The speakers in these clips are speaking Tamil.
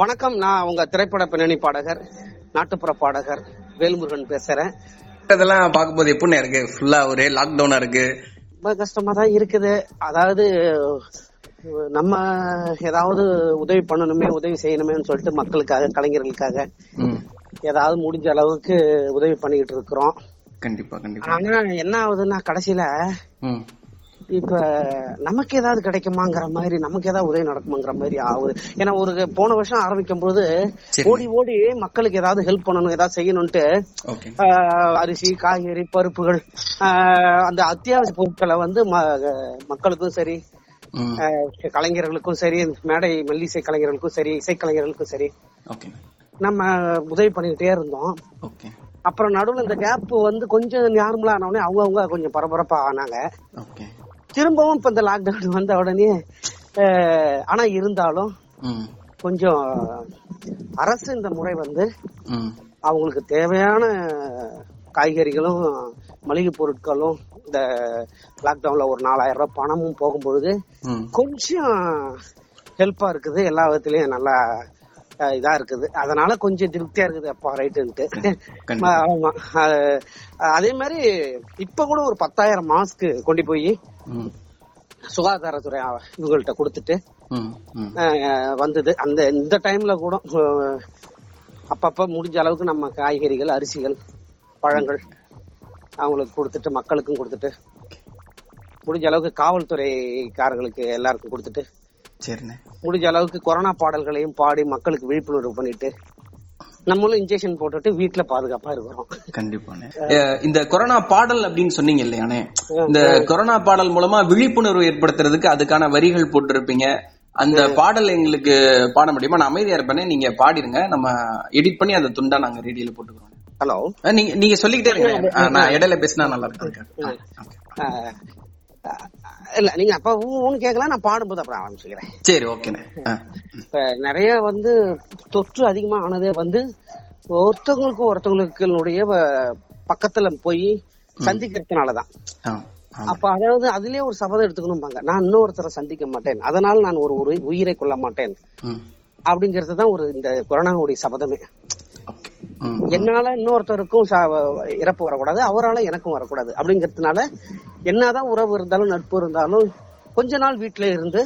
வணக்கம். நான் உங்க திரைப்பட பின்னணி பாடகர் நாட்டுப்புற பாடகர் வேல்முருகன் பேசுறேன். இதெல்லாம் பார்க்கும்போது எப்படி இருக்கு? ஃபுல்லா ஒரே லாக்டவுனா இருக்கு? ரொம்ப கஷ்டமா தான் இருக்குது. அதாவது நம்ம ஏதாவது உதவி பண்ணணுமே உதவி செய்யணுமேன்னு சொல்லிட்டு மக்களுக்காக கலைஞர்களுக்காக ஏதாவது முடிஞ்ச அளவுக்கு உதவி பண்ணிக்கிட்டு இருக்கிறோம். கண்டிப்பா கண்டிப்பா. ஆனா என்ன ஆகுதுன்னா கடைசியில இப்ப நமக்கு ஏதாவது கிடைக்குமாங்கிற மாதிரி நமக்கு ஏதாவது உதவி நடக்குமாங்கிற மாதிரி ஆகுது. ஏன்னா ஒரு போன வருஷம் ஆரம்பிக்கும் போது. ஓடி ஓடி மக்களுக்கு ஏதாவது ஹெல்ப் பண்ணணும் ஏதாவது செய்யணும்ட்டு அரிசி காய்கறி பருப்புகள் அந்த அத்தியாவசிய பொருட்களை வந்து மக்களுக்கும் சரி கலைஞர்களுக்கும் சரி மேடை மெல்லிசை கலைஞர்களுக்கும் சரி இசைக்கலைஞர்களுக்கும் சரி நம்ம உதவி பண்ணிக்கிட்டே இருந்தோம். அப்புறம் நடுவுல இந்த கேப் வந்து கொஞ்சம் நார்மலா ஆனவுடனே அவங்கவுங்க கொஞ்சம் பரபரப்பா ஆனாங்க. திரும்பவும் இப்ப இந்த லாக்டவுன் வந்த உடனே ஆஹ் ஆனா இருந்தாலும் கொஞ்சம் அரசு இந்த முறை வந்து அவங்களுக்கு தேவையான காய்கறிகளும் மளிகை பொருட்களும் இந்த லாக்டவுன்ல ஒரு நாலாயிரம் ரூபாய் பணமும் போகும்பொழுது கொஞ்சம் ஹெல்ப்பா இருக்குது. எல்லா விதத்திலயும் நல்லா இதா இருக்குது. அதனால கொஞ்சம் திருப்தியா இருக்குது அப்பா ரைட்டுன்ட்டு. ஆமா. அதே மாதிரி இப்ப கூட ஒரு பத்தாயிரம் மாஸ்க் கொண்டு போய் சுகாதாரத்துறை இவங்கள்ட்ட கொடுத்துட்டு வந்தது. அந்த இந்த டைம்ல கூட அப்பப்ப முடிஞ்ச அளவுக்கு நம்ம காய்கறிகள் அரிசிகள் பழங்கள் அவங்களுக்கு கொடுத்துட்டு மக்களுக்கும் கொடுத்துட்டு முடிஞ்ச அளவுக்கு காவல்துறைக்காரங்களுக்கு எல்லாருக்கும் கொடுத்துட்டு சரிண்ணே. முடிஞ்ச அளவுக்கு கொரோனா பாடல்களையும் பாடி மக்களுக்கு விழிப்புணர்வு பண்ணிட்டு நம்மளும் இன்ஜெக்ஷன் போட்டுட்டு வீட்டுல பாதுகாப்பா இருக்கிறோம். கண்டிப்பாண்ணே. இந்த கொரோனா பாடல் அப்படின்னு சொன்னீங்க இல்லையாண்ணே? இந்த கொரோனா பாடல் மூலமா விழிப்புணர்வு ஏற்படுத்துறதுக்கு அதுக்கான வரிகள் போட்டிருப்பீங்க. அந்த பாடல் எங்களுக்கு பாட முடியுமா? நான் அமைதியா இருப்பேனே நீங்க பாடிருங்க. நம்ம எடிட் பண்ணி அந்த துண்டா நாங்க ரேடியோல போட்டுக்கிறோம். ஹலோ நீங்க நீங்க சொல்லிக்கிட்டே இருங்க. நான் இடையில பேசினா நல்லா இருக்கும். இல்ல நீங்க அப்ப ஊன்னு கேட்கலாம் நான் பாடும்போது அப்புறம் ஆரம்பிச்சுக்கிறேன். சரி அஹ், இப்ப நிறைய வந்து தொற்று அதிகமா ஆனதே வந்து ஒருத்தவங்களுக்கு ஒருத்தவங்களுடைய பக்கத்துல போய் சந்திக்கிறதுனாலதான். அப்ப அதாவது அதுலயே ஒரு சபதம் எடுத்துக்கணும்பாங்க. நான் இன்னொருத்தரை சந்திக்க மாட்டேன். அதனால் நான் ஒரு ஒரு உயிரை கொள்ள மாட்டேன். ம், அப்படிங்கிறது தான் ஒரு இந்த கொரோனாவுடைய சபதமே. ஓகே. என்னால இன்னொருத்தருக்கும் இறப்பு வரக்கூடாது அவரால எனக்கும் வரக்கூடாது. அப்படிங்கறதுனால என்னதான் உறவு இருந்தாலும் நட்பு இருந்தாலும் கொஞ்ச நாள் வீட்டுல இருந்து.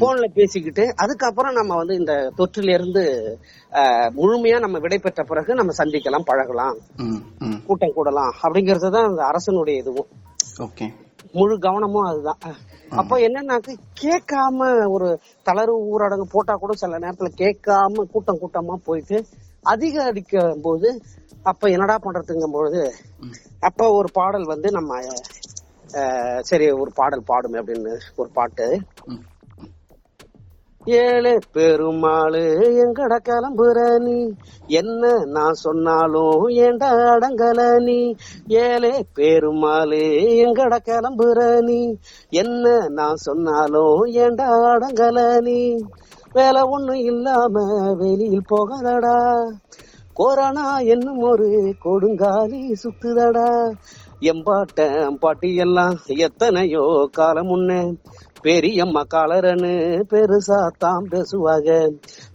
போன்ல பேசிக்கிட்டு அதுக்கப்புறம் நம்ம வந்து இந்த தொற்றில இருந்து முழுமையா நம்ம விடை பெற்ற பிறகு நம்ம சந்திக்கலாம் பழகலாம் கூட்டம் கூடலாம். அப்படிங்கறது தான் அந்த அரசனுடைய இதுவும். முழு கவனமும் அதுதான். அப்ப என்னன்னாக்க கேட்காம ஒரு தளர்வு ஊரடங்கு போட்டா கூட சில நேரத்துல கேட்காம கூட்டம் கூட்டமா போயிட்டு அதிக அடிக்கும் போது அப்ப என்னடா பண்றதுங்கும் பொழுது அப்ப ஒரு பாடல் வந்து நம்ம சரி ஒரு பாடல் பாடுமே அப்படின்னு ஒரு பாட்டு. ஏழு பெருமாளு எங்கட கிளம்புற நீ? என்ன நான் சொன்னாலும் ஏண்டா அடங்கல நீ? ஏழே பெருமாளு எங்கட கிளம்புற நீ? என்ன நான் சொன்னாலும் ஏண்டா அடங்கல நீ? வேலை ஒண்ணும் இல்லாம வெளியில் போகாதடா. கொரோனா என்னும் ஒரு கொடுங்காலி சுத்துதடா. எம்பாட்ட பாட்டி எல்லாம் எத்தனையோ காலம் முன்ன பெரியம்மா காலரன்னு பெருசா தாம் பேசுவாங்க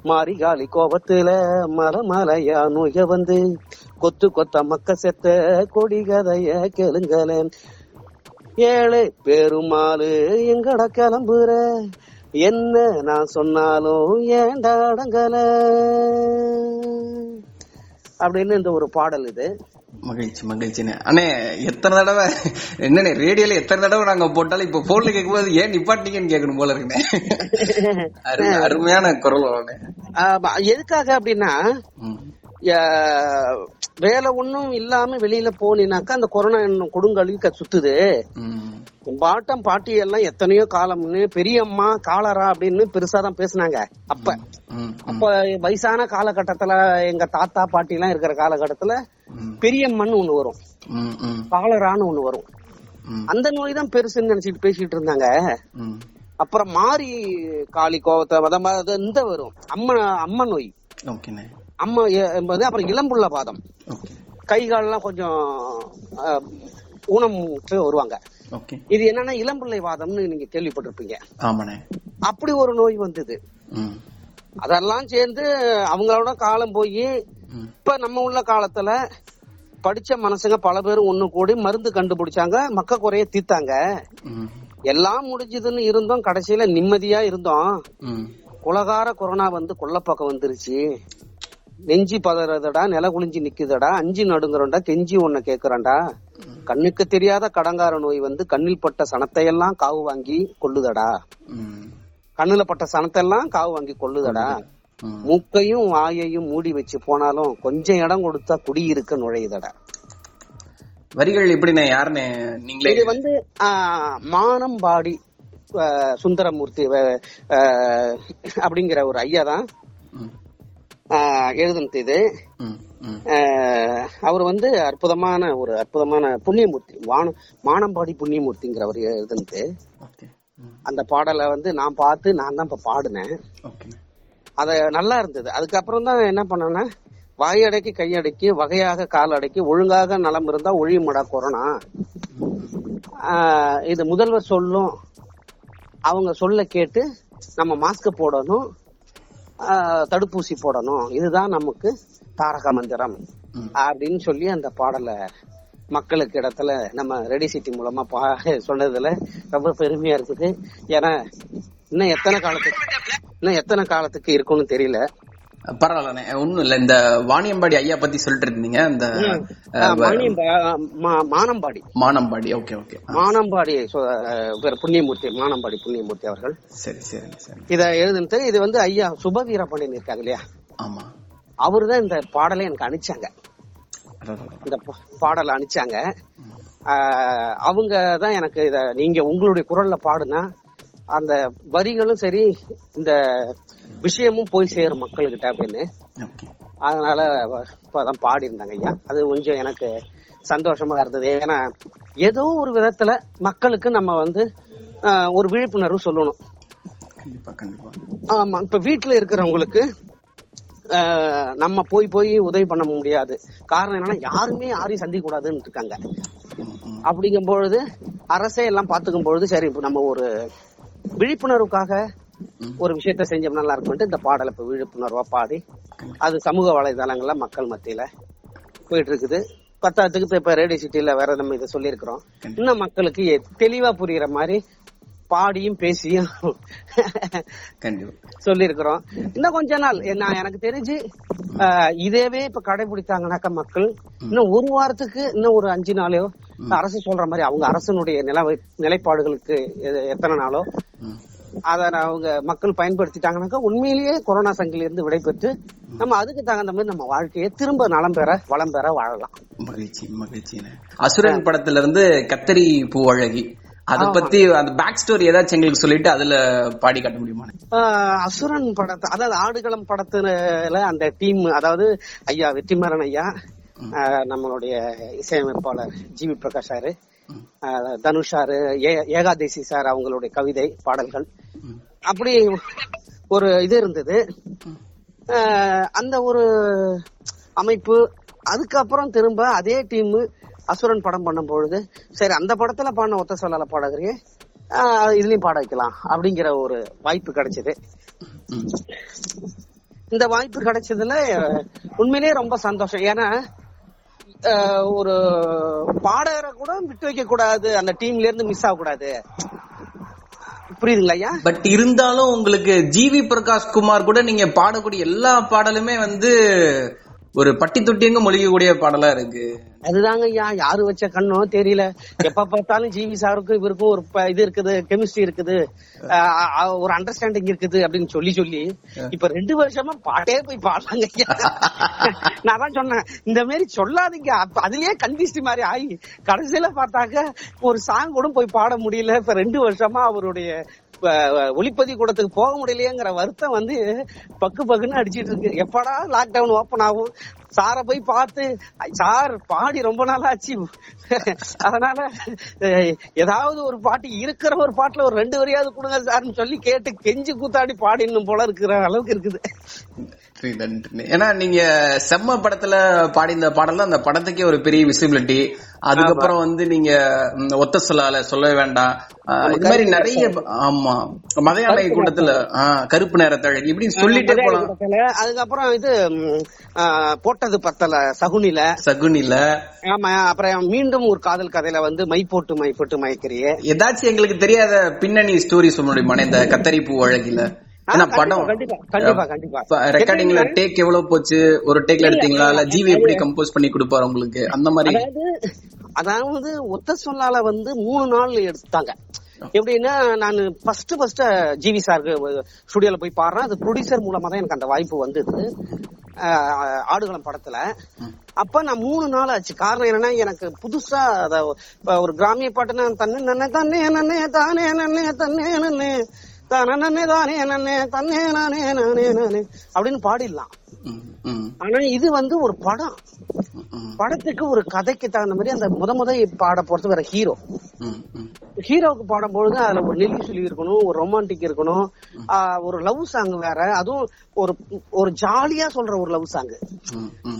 மாரிகாலி கோபத்துல மலை மலையா நோய வந்து கொத்து கொத்த மக்க செத்த கொடி கதைய கேளுங்களேன் ஏழை பெருமாளு எங்கட கிளம்புற? என்ன நான் சொன்னாலும் ஏண்டா அடங்கல? அப்படின்னு இந்த ஒரு பாடல் இது. மகிழ்ச்சி மகிழ்ச்சிண்ணே அண்ணே எத்தனை தடவை என்னண்ணே ரேடியோல எத்தனை தடவை நாங்க போட்டாலும் இப்ப போன்ல கேட்கும்போது ஏன் நிப்பாட்டிங்கன்னு கேட்கணும் போல இருக்குண்ணே. அரு- அருமையான குரல் எதுக்காக அப்படின்னா வேலை ஒண்ணும் இல்லாம வெளியில போனீனாக்கா அந்த கொரோனா என்னும் கொடுங்கலி க- சுத்துது. பாட்டம் பாட்டி எல்லாம் எத்தனையோ காலம்னு பெரியம்மா காலரா அப்படின்னு பெருசா தான் பேசுனாங்க. அப்ப. அப்ப வயசான காலகட்டத்துல எங்க தாத்தா பாட்டி எல்லாம் இருக்கிற காலகட்டத்துல பெரியம்மன்னு ஒண்ணு வரும். காலரான்னு ஒண்ணு வரும். அந்த நோய் தான் பெருசுன்னு நினைச்சிட்டு பேசிட்டு இருந்தாங்க. அப்புறம் மாறி காளி கோவத்தை இந்த வரும். அம்ம அம்ம நோய். அம்மா என்பது அப்புறம் இளம்புள்ள பாதம். கை கால்லாம் கொஞ்சம் ஊனமுற்று வருவாங்க. இது என்னன்னா இளம்பிள்ளை வாதம்னு நீங்க கேள்விப்பட்டிருப்பீங்க. அப்படி ஒரு நோய் வந்தது. அதெல்லாம் சேர்ந்து அவங்களோட காலம் போய். இப்ப நம்ம உள்ள காலத்துல படிச்ச மனசுங்க பல பேர் ஒண்ணு கூடி மருந்து கண்டுபிடிச்சாங்க மக்க குறைய தீர்த்தாங்க. ம். எல்லாம் முடிஞ்சதுன்னு இருந்தோம் கடைசியில நிம்மதியா இருந்தோம். குலகார கொரோனா வந்து கொல்லப்பக்கம் வந்துருச்சு. நெஞ்சி பதறதடா நில குளிஞ்சு நிக்குதடா அஞ்சு நடுங்குறோம்டா கெஞ்சி உன்னை கேக்குறான்டா. கண்ணுக்கு தெரியாத கடங்கார நோய் வந்து கண்ணில் பட்ட சனத்தையெல்லாம் காவு வாங்கி கொள்ளுதடா. கண்ணுல பட்ட சனத்தையெல்லாம் காவு வாங்கி கொள்ளுதடா. மூக்கையும் வாயையும் மூடி வச்சு போனாலும் கொஞ்சம் இடம் கொடுத்தா குடியிருக்க நுழையுதடா. வரிகள் எப்படிண்ணே? யாருண்ணே? நீங்களே. இது வந்து மானம்பாடி சுந்தரமூர்த்தி அப்படிங்கிற ஒரு ஐயா தான். எழுதுனது இது. அவர் வந்து அற்புதமான ஒரு அற்புதமான புண்ணியமூர்த்தி வான மானம்பாடி புண்ணியமூர்த்திங்கிறவர் எழுதுனது. அந்த பாடலை வந்து நான் பார்த்து நான் தான் இப்ப பாடினேன். அத நல்லா இருந்தது. அதுக்கப்புறம் தான் என்ன பண்ணேன்னா வாயடக்கி கையடக்கி வகையாக கால் அடக்கி ஒழுங்காக நலம் இருந்தா ஒழியுமடா கொரோனா. இது முதல்வர் சொல்லும் அவங்க சொல்ல கேட்டு நம்ம மாஸ்க் போடணும். தடுப்பூசி போடணும். இதுதான் நமக்கு தாரக மந்திரம். அப்படின்னு சொல்லி அந்த பாடலை மக்களுக்கு இடத்துல நம்ம ரெடி சிட்டி மூலமா பா சொன்னதுல ரொம்ப பெருமையா இருக்குது. ஏன்னா இன்னும் எத்தனை காலத்துக்கு இன்னும் எத்தனை காலத்துக்கு இருக்கும்னு தெரியல. பரவாயில்லண்ணே. ஒண்ணும் இல்ல. இந்த வாணியம்பாடி ஐயா பத்தி சொல்லிட்டு இருந்தீங்க. மா- மானம்பாடி. மானம்பாடி. Okay okay. மானம்பாடி புண்ணியமூர்த்தி மானம்பாடி புண்ணியமூர்த்தி அவர்கள். சரி சரி சரி. இத எழுதுனது இது வந்து ஐயா சுபவீர பாண்டியன் இருக்காங்க இல்லையா? ஆமா. அவருதான் இந்த பாடலை எனக்கு அனுப்பிச்சாங்க. இந்த பாடலை அனுப்பிச்சாங்க அவங்க தான் எனக்கு இத நீங்க உங்களுடைய குரல்ல பாடுனா அந்த வரிகளும் சரி இந்த விஷயமும் போய் சேரும் மக்கள்கிட்ட அப்படின்னு அதனால இப்பதான் பாடி இருந்தாங்க ஐயா. அது கொஞ்சம் எனக்கு சந்தோஷமா இருந்தது. ஏன்னா ஏதோ ஒரு விதத்துல மக்களுக்கு நம்ம வந்து ஒரு விழிப்புணர்வு சொல்லணும். ஆமா. இப்ப வீட்டுல இருக்கிறவங்களுக்கு நம்ம போய் போய் உதவி பண்ண முடியாது. காரணம் என்னன்னா யாருமே யாரையும் சந்திக்க கூடாதுன்னு இருக்காங்க. அப்படிங்கும் பொழுது அரசே எல்லாம் பாத்துக்கும் பொழுது சரி இப்ப நம்ம ஒரு விழிப்புணர்வுக்காக. ஒரு விஷயத்த செஞ்சோம் நல்லா இருக்கும்ட்டு இந்த பாடலை இப்ப விழிப்புணர்வா பாடி அது சமூக வலைதளங்கள்ல மக்கள் மத்தியில போயிட்டு இருக்குது பத்தாத்துக்கு இப்ப- இப்ப ரேடியோ சிட்டில வேற நம்ம இதை சொல்லியிருக்கிறோம். இன்னும் மக்களுக்கு தெளிவா புரியுற மாதிரி பாடியும் பேசியும் சொல்லியிருக்கிறோம். இன்னும் கொஞ்ச நாள். நான் எனக்கு தெரிஞ்சு ஆஹ், இதேவே இப்ப கடைபிடித்தாங்கனாக்க மக்கள் இன்னும் ஒரு வாரத்துக்கு இன்னும் ஒரு அஞ்சு நாளோ அரசு சொல்ற மாதிரி அவங்க அரசனுடைய நில நிலைப்பாடுகளுக்கு எத்தனை நாளோ. அத அவங்க மக்கள் பயன்படுத்திட்டாங்கனாக்கா உண்மையிலேயே கொரோனா சங்கில இருந்து விடைபெற்று நம்ம அதுக்கு தகுந்த மாதிரி நம்ம வாழ்க்கையை திரும்ப நலம் பெற வளம் பெற வாழலாம். மகிழ்ச்சி மகிழ்ச்சிண்ணே அசுரன் படத்துல இருந்து கத்தரி பூவழகி அத பத்தி அந்த பேக் ஸ்டோரி ஏதாச்சும் எங்களுக்கு சொல்லிட்டு அதுல பாடி காட்ட முடியுமா? அசுரன் படத்தை அதாவது ஆடுகளம் படத்துல அந்த டீம் அதாவது ஐயா வெற்றிமாறன் ஐயா நம்மளுடைய இசையமைப்பாளர் G V Prakash sir Dhanush sir ஏ- ஏகாதேசி சார் அவங்களுடைய கவிதை பாடல்கள். அப்படி ஒரு இது இருந்தது. ஆஹ் அந்த ஒரு அமைப்பு அதுக்கப்புறம் திரும்ப அதே டீம் அசுரன் படம் பண்ணும் பொழுது சரி அந்த படத்துல பாடின ஒத்த சொல்லல பாடகரையே ஆஹ் இதுலயும் பாட வைக்கலாம் அப்படிங்கிற ஒரு வாய்ப்பு கிடைச்சது. இந்த வாய்ப்பு கிடைச்சதுல உண்மையிலேயே ரொம்ப சந்தோஷம். ஏன்னா ஒரு பாடகரை கூட விட்டு வைக்க கூடாது. அந்த டீம்ல இருந்து மிஸ் ஆக கூடாது. புரியுதுங்களா பட் இருந்தாலும் உங்களுக்கு ஜிவி பிரகாஷ் குமார் கூட நீங்க பாடக்கூடிய எல்லா பாடலுமே வந்து ஒரு பட்டி தொட்டியங்க மொழிகக்கூடிய பாடலா இருக்கு. அதுதாங்க ஐயா யாரு வச்ச கண்ணோ தெரியல. எப்ப பார்த்தாலும் ஜிவி சாருக்கும் இவருக்கும் ஒரு இது இருக்குது கெமிஸ்ட்ரி இருக்குது ஒரு அண்டர்ஸ்டாண்டிங் இருக்குது அப்படின்னு சொல்லி சொல்லி இப்ப ரெண்டு வருஷமா பாட்டே போய் பாடலாங்க ஐயா. நான் தான் சொன்னேன் இந்த மாதிரி சொல்லாதீங்க. அதுலயே கண்டிஸ்டி மாதிரி ஆகி கடைசியில பார்த்தாக்க ஒரு சாங் கூட போய் பாட முடியல. இப்ப ரெண்டு வருஷமா அவருடைய ஒளிப்பதிவு கூடத்துக்கு போக முடியலையேங்கிற வருத்தம் வந்து பக்கு பக்குன்னு அடிச்சிட்டு இருக்கு எப்படா லாக்டவுன் ஓபன் ஆகும்? சார போய் பார்த்து சார் பாடி ரொம்ப நாள் ஆச்சு அதனால ஏதாவது ஒரு பாட்டு இருக்கிற ஒரு பாட்டுல ஒரு ரெண்டு வரையாவது கொடுங்க சார்னு சொல்லி கேட்டு கெஞ்சி கூத்தாடி பாடினும் போல இருக்கிற அளவுக்கு இருக்குது. ஏன்னா நீங்க செம்ம படத்துல பாடிந்த பாடல் அந்த படத்துக்கே ஒரு பெரிய விசிபிலிட்டி அதுக்கப்புறம் வந்து நீங்க ஒத்த சொல்லால சொல்லவே வேண்டாம். இது மாதிரி நிறைய ஆமா. மதையாளை கூட்டத்துல கருப்பு நேரத்தழகு. இப்படின்னு சொல்லிட்டே போலாம். அதுக்கப்புறம் இது போட்டது பத்தல சகுனில. சகுனில. ஆமா அப்புறம் மீண்டும் ஒரு காதல் கதையில வந்து மை போட்டு மை போட்டு மயக்கிறியே ஏதாச்சும் எங்களுக்கு தெரியாத பின்னணி ஸ்டோரி சொல்ல முடியுமா இந்த கத்தரி பூ அழகில ஏன்னா படம் ரெக்கார்டிங்ல டேக் எவ்வளவு போச்சு? ஒரு டேக்ல எடுத்தீங்களா? இல்ல ஜிவி எப்படி கம்போஸ் பண்ணி கொடுப்பாரு உங்களுக்கு? அந்த மாதிரி. அதாவது ஒத்த சொல்லால வந்து மூணு நாள் எடுத்தாங்க. எப்படின்னா நான் ஃபர்ஸ்ட் ஃபர்ஸ்ட் ஜிவி சாருக்கு ஸ்டுடியோல போய் பாடுறேன். அது ப்ரொடியூசர் மூலமா தான் எனக்கு அந்த வாய்ப்பு வந்தது. ஆடுகளம் படத்துல. அப்ப நான் மூணு நாள் ஆச்சு. காரணம் என்னன்னா எனக்கு புதுசா அத ஒரு கிராமிய பாட்டுனா தன்னு தானே நன்னே தன்னே நன்னே தானே தானே நன்னே தன்னே நானே நானே நானே அப்படின்னு பாடிடலாம். ஆனா இது வந்து ஒரு படம். படத்துக்கு ஒரு கதைக்கு தகுந்த மாதிரி அந்த முத முத பாட போறது வேற ஹீரோ. ஹீரோவுக்கு பாடும்பொழுது அதுல ஒரு நெல்லி சொல்லி இருக்கணும் ஒரு ரொமான்டிக் இருக்கணும். ஒரு லவ் சாங் வேற. அதுவும் ஒரு ஒரு ஜாலியா சொல்ற ஒரு லவ் சாங்.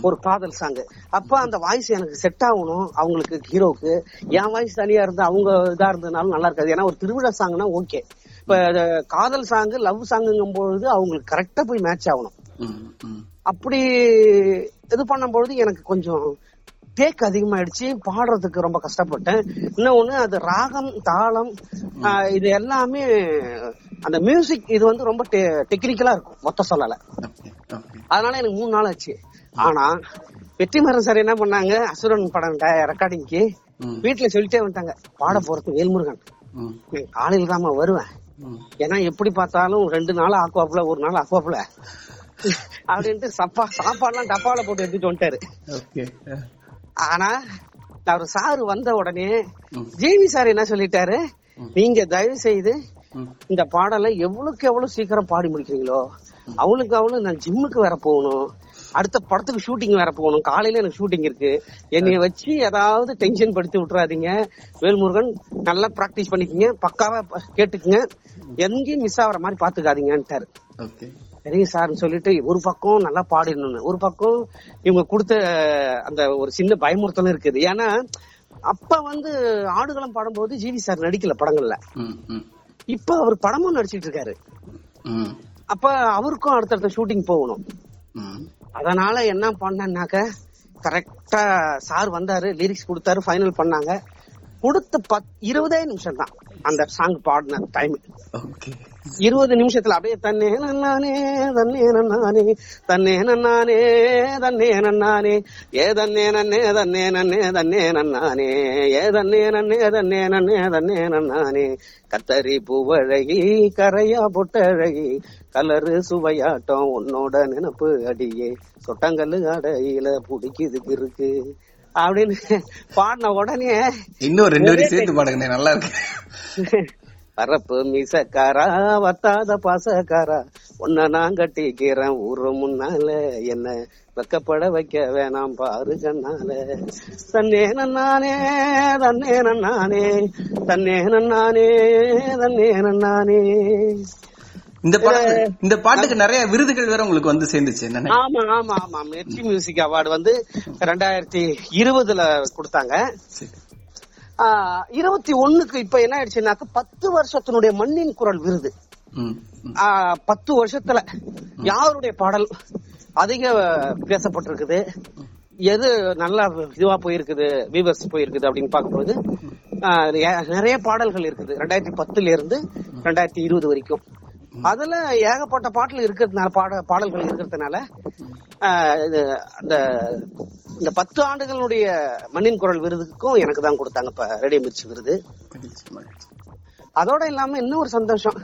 ஒரு காதல் சாங் அப்ப அந்த வாய்ஸ் எனக்கு செட் ஆகணும் அவங்களுக்கு ஹீரோவுக்கு என் வாய்ஸ் தனியா இருந்து அவங்க இதா இருந்ததுனாலும் நல்லா இருக்காது. ஏன்னா ஒரு திருவிழா சாங்னா ஓகே இப்ப காதல் சாங் லவ் சாங்குங்கும் பொழுது அவங்களுக்கு கரெக்டா போய் மேட்ச் ஆகணும். அப்படி இது பண்ணும்பொழுது எனக்கு கொஞ்சம் டேக் அதிகமாயிடுச்சு. பாடுறதுக்கு ரொம்ப கஷ்டப்பட்டேன். இன்னொன்னு அது ராகம் தாளம் இது எல்லாமே அந்த மியூசிக் இது வந்து ரொம்ப டெக்னிக்கலா இருக்கும். மொத்த சொல்லல. அதனால எனக்கு மூணு நாள் ஆச்சு. ஆனா வெற்றிமாறன் சார் என்ன பண்ணாங்க? அசுரன் படம் ரெக்கார்டிங்க்கு வீட்டுல சொல்லிட்டே வந்துட்டாங்க. பாட போறது வேல்முருகன். காலையில தாம்மா வருவேன். ஏன்னா எப்படி பார்த்தாலும் ரெண்டு நாள் ஆக்குவாப்புல ஒரு நாள் ஆக்குவாப்புல. அப்படின்ட்டு சப்பா சாப்பாடுலாம் டப்பால போட்டு எடுத்துட்டு வந்துட்டாரு. ஆனா அவர் சாரு வந்த உடனே. ஜேவி சார் என்ன சொல்லிட்டாரு? நீங்க தயவு செய்து இந்த பாடலை எவ்வளவுக்கு எவ்வளவு சீக்கிரம் பாடி முடிக்கிறீங்களோ அவளுக்கு அவ்வளவு நான் ஜிம்முக்கு வேற போகணும். அடுத்த படத்துக்கு ஷூட்டிங் வேற போகணும். காலையில எனக்கு ஷூட்டிங் இருக்கு. என்னைய வச்சு ஏதாவது டென்ஷன் படுத்தி விட்டுறாதீங்க. வேல்முருகன் நல்லா பிராக்டிஸ் பண்ணிக்கங்க. பக்காவா கேட்டுக்குங்க. எங்கேயும் மிஸ் ஆகுற மாதிரி பாத்துக்காதீங்கன்ட்டாரு. சரிங்க சார்னு சொல்லிட்டு ஒரு பக்கம் நல்லா பாடிடணும்னு ஒரு பக்கம் இவங்க கொடுத்த அந்த ஒரு சின்ன பயமுறுத்தலும் இருக்குது. ஏன்னா அப்ப வந்து ஆடுகளம் பாடும்போது ஜிவி சார் நடிக்கல படங்கள்ல. இப்ப அவர் படமும் நடிச்சிட்டு இருக்காரு. அப்ப அவருக்கும் அடுத்தடுத்த ஷூட்டிங் போகணும். அதனால என்ன பண்ணேன்னாக்க கரெக்டா சார் வந்தாரு லிரிக்ஸ் கொடுத்தாரு ஃபைனல் பண்ணாங்க. கொடுத்த பத் இருபதே நிமிஷம் தான் அந்த சாங் பாடின டைம். இருபது நிமிஷத்துல அப்படியே தன்னே நன்னானே தன்னே நன்னானே தன்னே நன்னானே தன்னே நன்னானே ஏ தன்னே நன்னே தன்னே நன்னே தன்னே நன்னானே ஏ தன்னே நன்னே தன்னே நன்னே தன்னே நன்னானே. கத்தரி பூவழகி கரையா பொட்டழகி கலரு சுவையாட்டம் உன்னோட நினப்பு அடியே. சொட்டங்கல்லு அடையில புடிக்குதுக்கு இருக்கு அப்படின்னு பாடின உடனே இன்னும் ரெண்டு வரி சேர்த்து பாடுங்க நல்லா இருக்கு. பரப்பு மீசக்காரா வத்தாத பாசக்காரா? உன்னை நான் கட்டிக்கிறேன் ஊரு முன்னால. என்ன வெக்கப்பட வைக்க வேணாம் பாரு கண்ணால. தன்னே நன்னானே தன்னே நன்னானே. தன்னே நன்னானே தன்னே நன்னானே. இந்த படம் இந்த பாட்டுக்கு நிறைய விருதுகள் வேற உங்களுக்கு வந்து சேர்ந்துச்சு என்ன ஆமா ஆமா ஆமா. மெர்ச்சி மியூசிக் அவார்டு வந்து ரெண்டாயிரத்தி இருபதுல கொடுத்தாங்க. இருபத்தி ஒண்ணுக்கு இப்ப என்ன ஆயிடுச்சுன்னாக்க பத்து வருஷத்தினுடைய மண்ணின் குரல் விருது. பத்து வருஷத்துல யாருடைய பாடல் அதிக பேசப்பட்டிருக்குது? எது நல்லா இதுவா போயிருக்குது வியூவர்ஸ் போயிருக்குது அப்படின்னு பார்க்கும்போது நிறைய பாடல்கள் இருக்குது. ரெண்டாயிரத்தி பத்துல இருந்து ரெண்டாயிரத்தி இருபது வரைக்கும். அதுல ஏகப்பட்ட பாடல் இருக்கிறதுனால பாட பாடல்கள் இருக்கிறதுனால இது அந்த இந்த பத்து ஆண்டுகளுடைய மண்ணின் குரல் விருதுக்கும் எனக்கு தான் கொடுத்தாங்க இப்ப ரேடியோ மிர்ச்சி விருது. அதோட இல்லாம இன்னும் ஒரு சந்தோஷம்.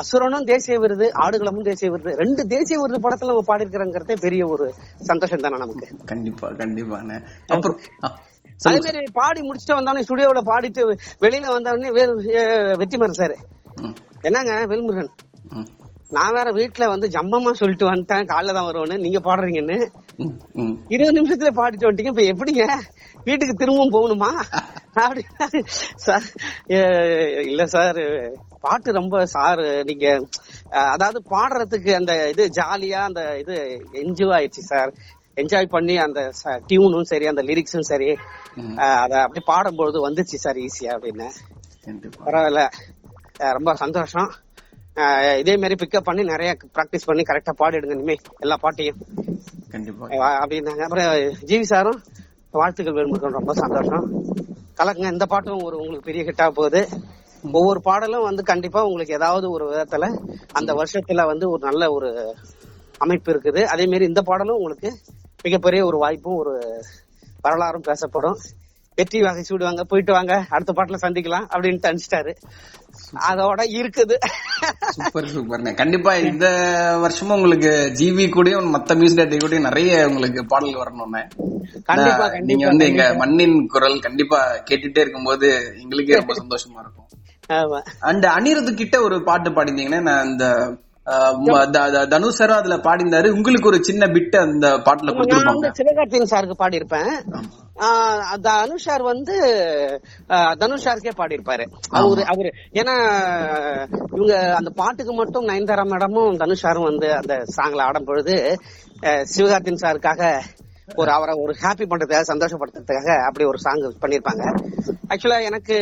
அசுரனும் தேசிய விருது ஆடுகளமும் தேசிய விருது ரெண்டு தேசிய விருது படத்துல நம்ம பாடிருக்கிறோங்கிறதே பெரிய ஒரு சந்தோஷம் தானே நமக்கு. கண்டிப்பா கண்டிப்பாண்ணே அப்புறம் அதே மாதிரி பாடி முடிச்சுட்டு வந்தோடனே ஸ்டுடியோல பாடிட்டு வெளியில வந்தோடனே வேறு வெற்றிமாறன் சார் என்னங்க வேல்முருகன்? நான் வேற வீட்டுல வந்து ஜம்பமா சொல்லிட்டு வந்துட்டேன். காலைல தான் வருவேன்னு. நீங்க பாடுறீங்கன்னு. இருபது நிமிஷத்துல பாடிட்டு வந்துட்டீங்க. இப்ப எப்படிங்க? வீட்டுக்கு திரும்பவும் போகணுமா? அப்படி. சார் இல்ல சார். பாட்டு ரொம்ப சார் நீங்க அதாவது பாடுறதுக்கு அந்த இது ஜாலியா அந்த இது என்ஜாய் ஆயிடுச்சு சார். என்ஜாய் பண்ணி அந்த டியூனும் சரி அந்த லிரிக்ஸும் சரி அத அப்படி பாடும்போது வந்துச்சு சார் ஈஸியா அப்படின்னு. பரவாயில்ல. ரொம்ப சந்தோஷம். இதே மாதிரி பிக்கப் பண்ணி நிறைய ப்ராக்டிஸ் பண்ணி கரெக்டா பாடிடுங்க இனிமே எல்லா பாட்டையும். கண்டிப்பா. அப்படின்னாங்க. அப்புறம் ஜிவி சாரும் வாழ்த்துக்கள் வேணுமுருகன் ரொம்ப சந்தோஷம். கலக்குங்க இந்த பாட்டும் ஒரு உங்களுக்கு பெரிய ஹிட்டா போகுது. ஒவ்வொரு பாடலும் வந்து கண்டிப்பா உங்களுக்கு ஏதாவது ஒரு விதத்துல அந்த வருஷத்துல வந்து ஒரு நல்ல ஒரு அமைப்பு இருக்குது. அதே மாதிரி இந்த பாடலும் உங்களுக்கு மிகப்பெரிய ஒரு வாய்ப்பும் ஒரு வரலாறும் பேசப்படும். வெற்றி வகை சூடுவாங்க போயிட்டு வாங்க அடுத்த பாட்டுல சந்திக்கலாம் அப்படின்னு அனுப்பிச்சிட்டாரு அதோட இருக்குது. சூப்பர் சூப்பர்ண்ணே. கண்டிப்பா இந்த வருஷமும் உங்களுக்கு ஜிவி கூடயும் மத்த மியூசிக் டேரக்டர் கூடயும் நிறைய உங்களுக்கு பாடல் வரணும்ண்ணே. கண்டிப்பா நீங்க வந்து எங்க மண்ணின் குரல் கண்டிப்பா கேட்டுட்டே இருக்கும்போது எங்களுக்கே ரொம்ப சந்தோஷமா இருக்கும். அண்ட் அனிருத் கிட்ட ஒரு பாட்டு பாடிந்தீங்கன்னா நான் இந்த தனுஷ் சாரும் அதுல பாடிந்தாரு உங்களுக்கு ஒரு சின்ன பிட் அந்த பாட்டுல கொடுத்துருப்பாங்க. வந்து சிவகார்த்தியன் சாருக்கு பாடியிருப்பேன். தனுஷ் சார் வந்து தனுஷ் சாருக்கே பாடியிருப்பாரு. அவரு அவரு ஏன்னா இவங்க அந்த பாட்டுக்கு மட்டும் நயன்தாரா மேடமும் தனுஷ் சாரும் வந்து அந்த சாங்ல ஆடும் பொழுது ஆஹ் சிவகார்த்தியன் சாருக்காக ஒரு அவரை ஒரு ஹாப்பி பண்றதுக்காக சந்தோஷப்படுத்துறதுக்காக அப்படி ஒரு சாங் பண்ணிருப்பாங்க. ஆக்சுவலா எனக்கு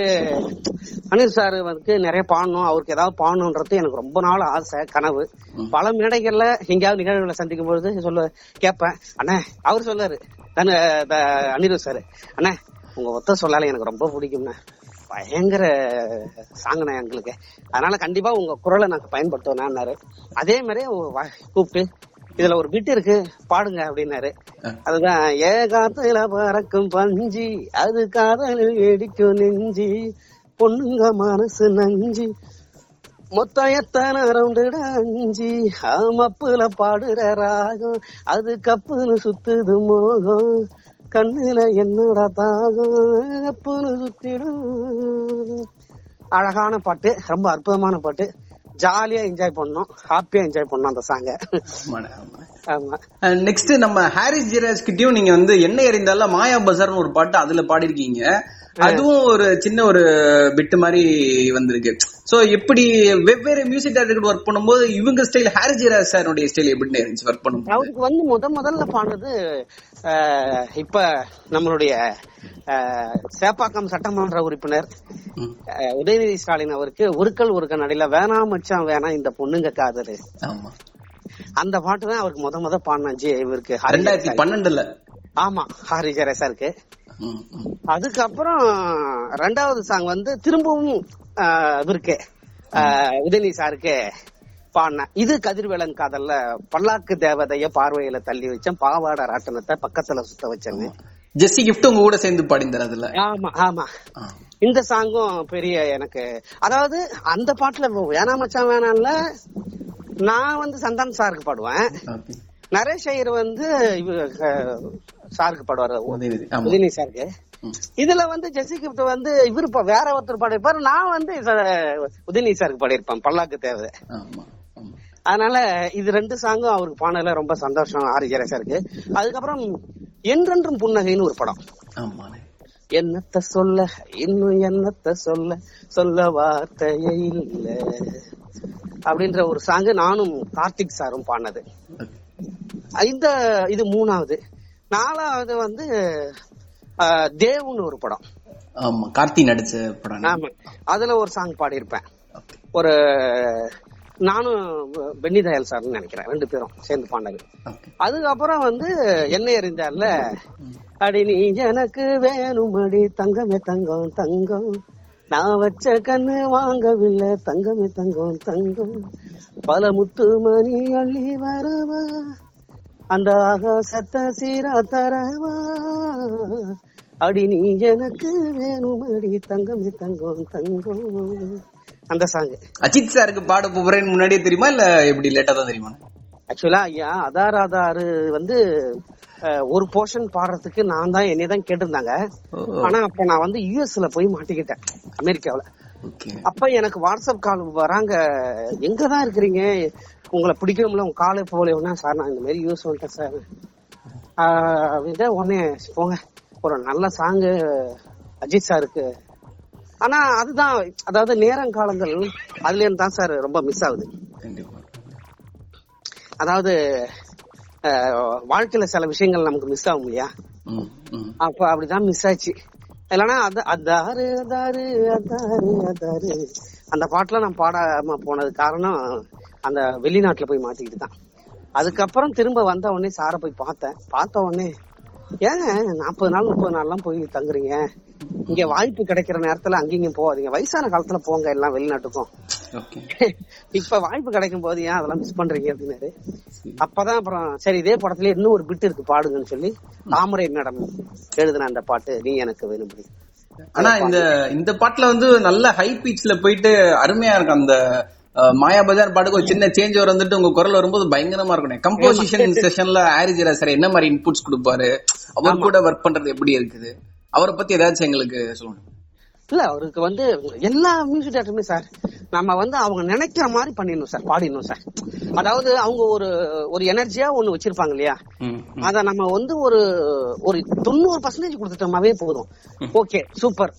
அனில் சார் வந்து நிறைய பாடணும். அவருக்கு ஏதாவது பாடணுன்றது எனக்கு ரொம்ப நாள் ஆசை கனவு. பல மேடைகள்ல எங்கேயாவது நிகழ்வுகளை சந்திக்கும் பொழுது சொல்ல கேட்பேன். அண்ணா அவர் சொல்லாரு அனிருத் சார் அண்ணா உங்க ஒத்த சொல்லால எனக்கு ரொம்ப பிடிக்கும்ண்ணா. பயங்கர சாங்கண்ணா எங்களுக்கு. அதனால கண்டிப்பா உங்க குரலை நான் பயன்படுத்துவேன்னாரு அதே மாதிரி கூப்பிட்டு இதுல ஒரு பிட் இருக்கு. பாடுங்க அப்படின்னாரு. அதுதான் ஏகாத்துல பறக்கும் பஞ்சி அது காதலில் வெடிக்கும் நெஞ்சி பொண்ணுங்க மனசு நஞ்சி மொத்தம் எத்தனை ரவுண்டுட அஞ்சி மப்புல பாடுற ராகம் அது கப்புன்னு சுத்துது மோகம் கண்ணுல என்னோட தாகம் கப்புன்னு சுத்திடும். அழகான பாட்டு ரொம்ப அற்புதமான பாட்டு. ஜாலியா என்ஜாய் பண்ணோம். ஹாப்பியா என்ஜாய் பண்ணோம் அந்த சாங்க ஆமா. நெக்ஸ்ட் நம்ம ஹாரிஸ் ஜெராஜ் கிட்டயும் நீங்க வந்து என்ன எறிந்தால மாயா பஜார்னு ஒரு பாட்டு அதுல பாடிருக்கீங்க அதுவும் ஒரு சின்ன ஒரு பிட் மாதிரி வந்திருக்கு. சோ எப்படி வெவ்வேறு மியூசிக் டைரக்டர் ஒர்க் பண்ணும்போது இவங்க ஸ்டைல் ஹாரிஸ் ஜெராஜ் சாருடைய ஸ்டைல் எப்படி இருந்துச்சு ஒர்க் பண்ணும்போது? அவருக்கு வந்து முத முதல்ல பாடுறது இப்ப நம்மளுடைய சேப்பாக்கம் சட்டமன்ற உறுப்பினர் உதயநிதி ஸ்டாலின் அவருக்கு ஒருக்கல் ஒரு கண்ணடியில வேணாம் மச்சான் வேணாம் இந்த பொண்ணுங்க காதலு. அந்த பாட்டு தான் அவருக்கு முத முத பாடின ஜி இவருக்கு ரெண்டாயிரத்தி. பன்னெண்டுல. ஆமா ஹரி ஜெரேசாருக்கு ம், ம். அதுக்கப்புறம் ரெண்டாவது சாங் வந்து திரும்பவும் இவருக்கு உதயநிதி சாருக்கு பாடினேன். இது கதிர்வேலன் காதல்ல பல்லாக்கு தேவதைய பார்வையில தள்ளி வச்சேன். பாவாடை ராட்டனத்தை பக்கத்துல சுத்த வச்சேன்னு ஜெஸ்ஸி கிஃப்ட் உங்க கூட சேர்ந்து பாடிந்தார் அதுல. ஆமா ஆமா. இந்த சாங்கும் பெரிய எனக்கு. அதாவது அந்த பாட்டுல வேணா மச்சான் வேணாம்ல. நான் வந்து சந்தானம் சாருக்கு பாடுவேன். நரேஷ் ஐயர் வந்து சாருக்கு பாடுவாரு. உதயநிதி. சாருக்கு. இதுல வந்து ஜெசி கிப்ட் வந்து இவரு வேற ஒருத்தர் பாடிருப்பாரு நான் வந்து உதயநிதி சாருக்கு பாடியிருப்பேன். பல்லாக்கு தேவை அதனால இது ரெண்டு சாங்கும் அவருக்கு பாடல ரொம்ப சந்தோஷம் ஆரி சாருக்கு. அதுக்கப்புறம் என்றென்றும் புன்னகைன்னு ஒரு படம். என்னத்த சொல்ல இன்னும் என்னத்த சொல்ல சொல்ல வார்த்தையே இல்ல. அப்படின்ற ஒரு சாங்கு நானும் கார்த்திக் சாரும் பாடினது. இந்த இது மூணாவது. நாலாவது வந்து தேவ்னு ஒரு படம். ஆமா கார்த்தி நடிச்ச படம். ஆமா. அதுல ஒரு சாங் பாடியிருப்பேன். ஒரு நானும் பென்னி தயாள் சார்னு நினைக்கிறேன் ரெண்டு பேரும் சேர்ந்து Okay. அதுக்கப்புறம் வந்து என்ன அறிந்தார்ல அடி நீ எனக்கு வேணுமடி தங்கமே தங்கம் தங்கம். நான் வச்ச கண்ணு வாங்கவில்லை தங்கமே தங்கம் தங்கம். பல முத்து மணி அள்ளி வரவா அந்த ஆகாசத்தை சீரா தரவா. அடி நீ எனக்கு வேணுமடி தங்கமே தங்கம் தங்கம். அந்த சாங் அஜித் சாருக்கு பாட போறேன்னு முன்னாடியே தெரியுமா? இல்ல எப்படி லேட்டா தான் தெரியுமா ஆக்சுவலா ஐயா அதார் ஆதாரு வந்து ஒரு போர்ஷன் பாடுறதுக்கு நான் தான் என்னை தான் கேட்டிருந்தாங்க. ஆனா அப்ப நான் வந்து யூஎஸ்ல போய் மாட்டிக்கிட்டேன் அமெரிக்காவுல. அப்ப எனக்கு வாட்ஸ்அப் கால் வராங்க. எங்க தான் இருக்கிறீங்க? உங்களை பிடிக்கணும்ல உங்க காலே போகலன்னா சார் நான் இந்த மாதிரி யூஎஸ் வந்துட்டேன் சார் அப்படின்ட்டு உடனே போங்க ஒரு நல்ல சாங்கு அஜித் சாருக்கு ஆனா அதுதான் அதாவது நேரங்காலங்கள் அதுல இருந்து தான் சார் ரொம்ப மிஸ் ஆகுது. அதாவது வாழ்க்கையில சில விஷயங்கள் நமக்கு மிஸ் ஆகும் இல்லையா. அப்ப அப்படிதான் மிஸ் ஆச்சு. இல்லைன்னா அது அதாரு அதாரு அதாரு அதாரு. அந்த பாட்டுல நான் பாடாம போனது காரணம் அந்த வெளிநாட்டுல போய் மாட்டிக்கிட்டு தான். அதுக்கப்புறம் திரும்ப வந்த உடனே சாரை போய் பார்த்தேன். பார்த்த உடனே ஏங்க நாற்பது நாள் முப்பது நாள்லாம் போய் தங்குறீங்க. இங்க வாய்ப்பு கிடைக்கிற நேரத்துல அங்கேயும் போகாதீங்க. வயசான காலத்துல போங்க எல்லாம் வெளிநாட்டுக்கும். இப்ப வாய்ப்பு கிடைக்கும் போது ஏன் அதெல்லாம் மிஸ் பண்றீங்க அப்படின்னாரு? அப்பதான் அப்புறம் சரி இதே படத்துல இன்னும் ஒரு பிட் இருக்கு பாடுங்கன்னு சொல்லி தாமரை மேடம் எழுதின அந்த பாட்டு நீ எனக்கு வேணும் அப்படி. ஆனா இந்த இந்த பாட்டுல வந்து நல்ல ஹை பீச்ல போயிட்டு அருமையா இருக்கும். அந்த மாயா பஜார் பாட்டுக்கு ஒரு சின்ன சேஞ்ச் வந்துட்டு உங்க குரல் வரும்போது பயங்கரமா இருக்கும் கம்போசிஷன் செஷன்ல ஆரிஜரா சார் என்ன மாதிரி இன்புட்ஸ் கொடுப்பாரு? அவர் கூட ஒர்க் பண்றது எப்படி இருக்குது? அவரை பத்தி ஏதாச்சும் எங்களுக்கு சொல்லணும் இல்ல அவருக்கு வந்து எல்லா மியூசிக் டேரக்டருமே சார் நம்ம வந்து அவங்க நினைக்கிற மாதிரி பண்ணிடணும் சார் பாடிடணும் சார் அதாவது அவங்க ஒரு ஒரு எனர்ஜியா ஒண்ணு வச்சிருப்பாங்க இல்லையா. அத நம்ம வந்து ஒரு ஒரு தொண்ணூறு பர்சன்டேஜ் கொடுத்துட்டோமாவே போதும். ஓகே சூப்பர்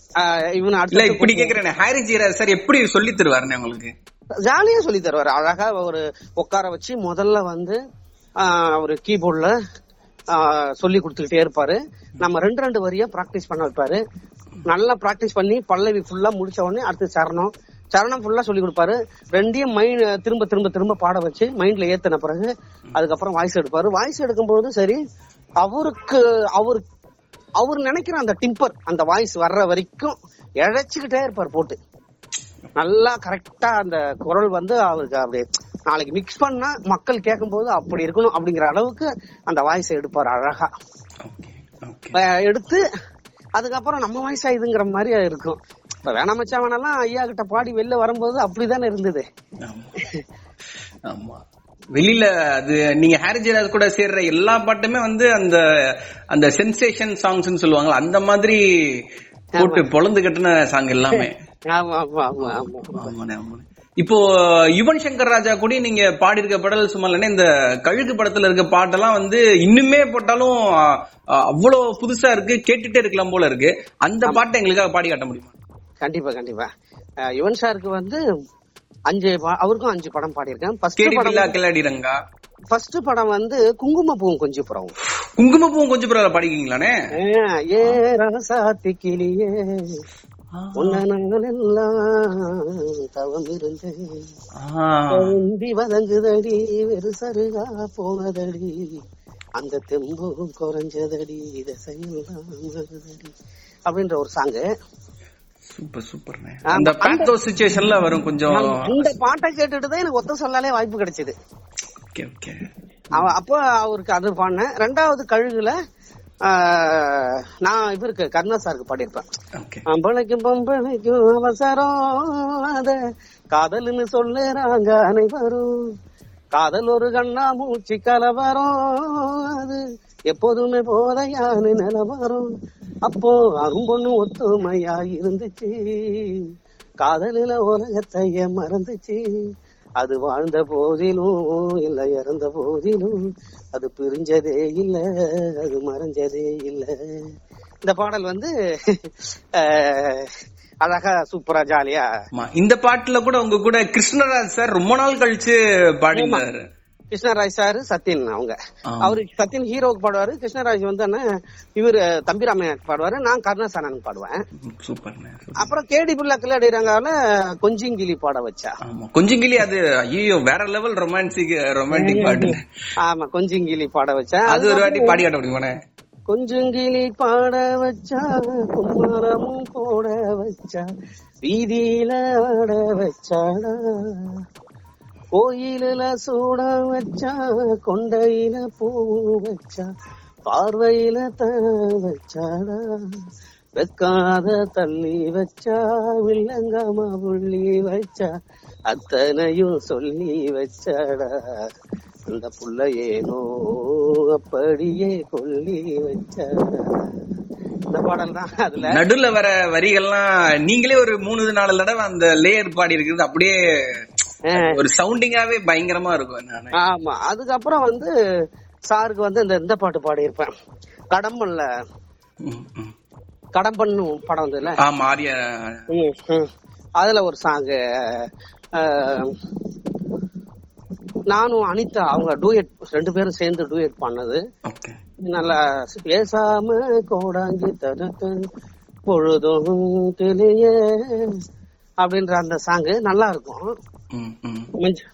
இவன் அடுத்து இப்படி கேக்குறேன். ஹாரி ஜீரா சார் எப்படி சொல்லி தருவாருன்னு உங்களுக்கு? ஜாலியா சொல்லி தருவாரு. அழகா ஒரு உட்கார வச்சு முதல்ல வந்து ஒரு கீபோர்ட்ல சொல்லி கொடுத்துக்கிட்டே இருப்பாரு. நம்ம ரெண்டு ரெண்டு வரியா பிராக்டிஸ் பண்ண வைப்பாரு. நல்லா பிராக்டிஸ் பண்ணி பல்லவி ஃபுல்லா முடிச்ச உடனே அடுத்து சரணம். சரணம் ஃபுல்லா சொல்லி கொடுப்பாரு. ரெண்டையும் மைண்ட் திரும்ப திரும்ப திரும்ப பாட வச்சு மைண்ட்ல ஏத்தின பிறகு அதுக்கப்புறம் வாய்ஸ் எடுப்பாரு. வாய்ஸ் எடுக்கும்போது சரி அவருக்கு அவர் அவர் நினைக்கிற அந்த டிம்பர் அந்த வாய்ஸ் வர்ற வரைக்கும் இழைச்சுக்கிட்டே இருப்பார் போட்டு. நல்லா கரெக்டா அந்த குரல் வந்து அவருக்கு அப்படியே நாளைக்கு மிக்ஸ் பண்ணா மக்கள் கேட்கும்போது அப்படி இருக்கணும் அப்படிங்கிற அளவுக்கு அந்த வாய்ஸ் எடுப்பார் அழகா. எடுத்து அதுக்கப்புறம் நம்ம வாய்ஸ் இதுங்கிற மாதிரி இருக்கும். இப்ப வேணாம் மச்சான் வேணாலாம் ஐயா கிட்ட பாடி வெளில வரும்போது அப்படிதானே இருந்தது. ஆமா. ஆமா. வெளியில அது நீங்க ஹாரி ஜெயராஜ் கூட சேர்ற எல்லா பாட்டுமே வந்து அந்த அந்த சென்சேஷன் சாங்ஸ்னு சொல்லுவாங்கல்ல அந்த மாதிரி போட்டு பொழந்து கட்டின சாங் எல்லாமே. ஆமா ஆமா ஆமா ஆமா. ஆமாண்ணே. இப்போ யுவன் சங்கர் ராஜா கூட நீங்க பாடி இருக்க பாடல் சும்மா இல்லைன்னா இந்த கழுகு படத்துல இருக்க பாட்டெல்லாம் வந்து இன்னுமே போட்டாலும் அவ்வளவு புதுசா இருக்கு கேட்டுட்டே இருக்கலாம் போல இருக்கு. அந்த பாட்டை எங்களுக்காக பாடி காட்ட முடியுமா? கண்டிப்பா கண்டிப்பா. யுவன் சாருக்கு வந்து அஞ்சு அவருக்கும் அஞ்சு படம் பாடியிருக்கேன். ஃபர்ஸ்ட் படம் கில்லாடி ரங்கா. ஃபர்ஸ்ட் படம் வந்து குங்குமப்பூவும் கொஞ்சம் புறம் குங்குமப்பூவும் கொஞ்சம் பரவாயில்ல பாடிக்கீங்களானே ஏ ரசாத்தி கிளியே. தவம் இருந்து வதங்குதடி வெறு சருகா போனதடி அந்த தெம்பும் குறைஞ்சதடி திசையெல்லாம் மறுதடி அப்படின்ற ஒரு சாங்கு சூப்பர் சூப்பர்ண்ணே. ஆமா, அந்த பேத்தோ சுச்சுவேஷன்ல வரும் கொஞ்சம். அந்த பாட்டை கேட்டுட்டு தான் எனக்கு ஒத்த சொல்லாலே வாய்ப்பு கிடைச்சது. Okay okay. அவ- அப்போ அவருக்கு அது பாடினேன். ரெண்டாவது கழுகுல நான் இவருக்கு கருணா சாருக்கு பாடியிருப்பேன். அம்பளைக்கும் பொம்பளைக்கும் அவசரம். அத காதல்னு சொல்லுறாங்க அனைவரும். காதல் ஒரு கண்ணா மூச்சு கலவரம். அது எப்போதுமே போதையானு நிலவரம் அப்போ அரும்பொண்ணு ஒத்துமையா இருந்துச்சு. காதலில உலகத்தைய மறந்துச்சு. அது வாழ்ந்த போதிலும் இல்ல இறந்த போதிலும் அது பிரிஞ்சதே இல்ல அது மறைஞ்சதே இல்ல. இந்த பாடல் வந்து அழகா சூப்பரா ஜாலியா இந்த பாட்டுல கூட உங்க கூட கிருஷ்ணராஜ் சார் ரொம்ப நாள் கழிச்சு பாடினாரு. கிருஷ்ணராஜ் சார் சத்யன் அவங்க. அவரு சத்யன் ஹீரோவுக்கு பாடுவாரு. கிருஷ்ணராஜ் வந்து இவரு தம்பிராமையாக்கு பாடுவாரு. நான் கருணாசனனுக்கு பாடுவேன். அப்புறம் கேடி பிள்ளை கிளடிறாங்கால கொஞ்சிங்கிளி பாட வச்சா. கிளி அது ஐயோ வேற லெவல் ரொமான்டிக் ரொமான்டிக் பாட்டு ஆமா கொஞ்சிங்கிளி பாட வச்சா. அது ஒரு வாட்டி பாடி காட்ட முடியுமாண்ணே கொஞ்சங்கிளி பாட வச்சா குமாரமும் போட வச்சா வீதியில ஆட வச்சாடா. கோயிலில் சூட வச்சா கொண்டையில பூ வச்சா பார்வையில த வச்சாடா. வெக்காத தள்ளி வச்சா வில்லங்கமா புள்ளி வச்சா அத்தனையும் சொல்லி வச்சாடா. அந்த புள்ள ஏனோ அப்படியே கொல்லி வச்சாடா. இந்த பாடல் தான் அதுல. நடுல வர வரிகள்லாம் நீங்களே ஒரு மூணு நாலு தடவை அந்த லேயர் பாடி இருக்கிறது அப்படியே ஒரு சவுண்டிங்காவே பயங்கரமா இருக்கும் ஆமா அதுக்கப்புறம் வந்து சாருக்கு வந்து இந்த இந்த பாட்டு பாடியிருப்பேன். கடம்பல்ல ம், ம். கடம்பன்னு படம் வந்ததுல. ஆமா ஆரிய. அதுல ஒரு சாங் நானும் அனிதா அவங்க டூயட் ரெண்டு பேரும் சேர்ந்து டூயட் பண்ணது. நல்லா பேசாம கோடாங்கி தடுத்து பொழுதும் தெளிய அப்படின்ற அந்த சாங் நல்லா இருக்கும்.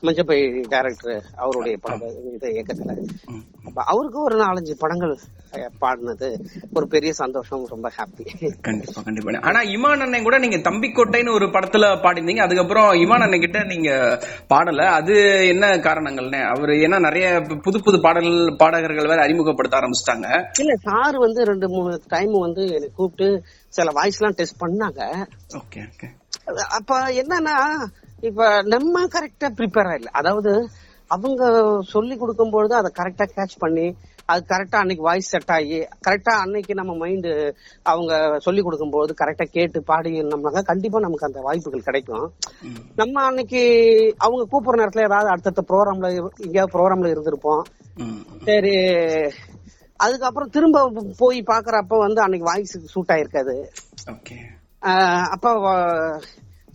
மஞ்சப்பை டைரக்டர் அவருடைய படம் இது இயக்கத்துல. அவருக்கு ஒரு நாலஞ்சு படங்கள் பாடினது. ஒரு பெரிய சந்தோஷம் ரொம்ப ஹாப்பி கண்டிப்பா கண்டிப்பா. ஆனா இமான் அண்ணன் கூட நீங்க தம்பிக்கோட்டைன்னு ஒரு படத்துல பாடிருந்தீங்க அதுக்கப்புறம் இமான் அண்ணன் கிட்ட நீங்க பாடல. அது என்ன காரணங்கள்னே? அவரு ஏன்னா நிறைய புது புது பாடல் பாடகர்கள் வேற அறிமுகப்படுத்த ஆரம்பிச்சிட்டாங்க. இல்ல சார் வந்து ரெண்டு மூணு டைம் வந்து என்னை கூப்பிட்டு சில வாய்ஸ் எல்லாம் டெஸ்ட் பண்ணாங்க. ஓகே ஓகே அப்ப என்னன்னா இப்ப நம்ம கரெக்டா ப்ரிப்பேர் ஆயிடல அதாவது அவங்க சொல்லி கொடுக்கும் பொழுது அதை கரெக்டா கேட்ச் பண்ணி அது கரெக்டா அன்னைக்கு வாய்ஸ் செட் ஆகி கரெக்டா அன்னைக்கு நம்ம மைண்ட் அவங்க சொல்லி கொடுக்கும்போது கரெக்டா கேட்டு பாடி நம்மளாக கண்டிப்பா நமக்கு அந்த வாய்ப்புகள் கிடைக்கும். நம்ம அன்னைக்கு அவங்க கூப்பிடுற நேரத்துல ஏதாவது அடுத்தடுத்த ப்ரோக்ராம்ல எங்கேயாவது ப்ரோக்ராம்ல இருந்திருப்போம். சரி அதுக்கப்புறம் திரும்ப போய் பாக்குறப்ப வந்து அன்னைக்கு வாய்ஸ் சூட் ஆயிருக்காது. அப்ப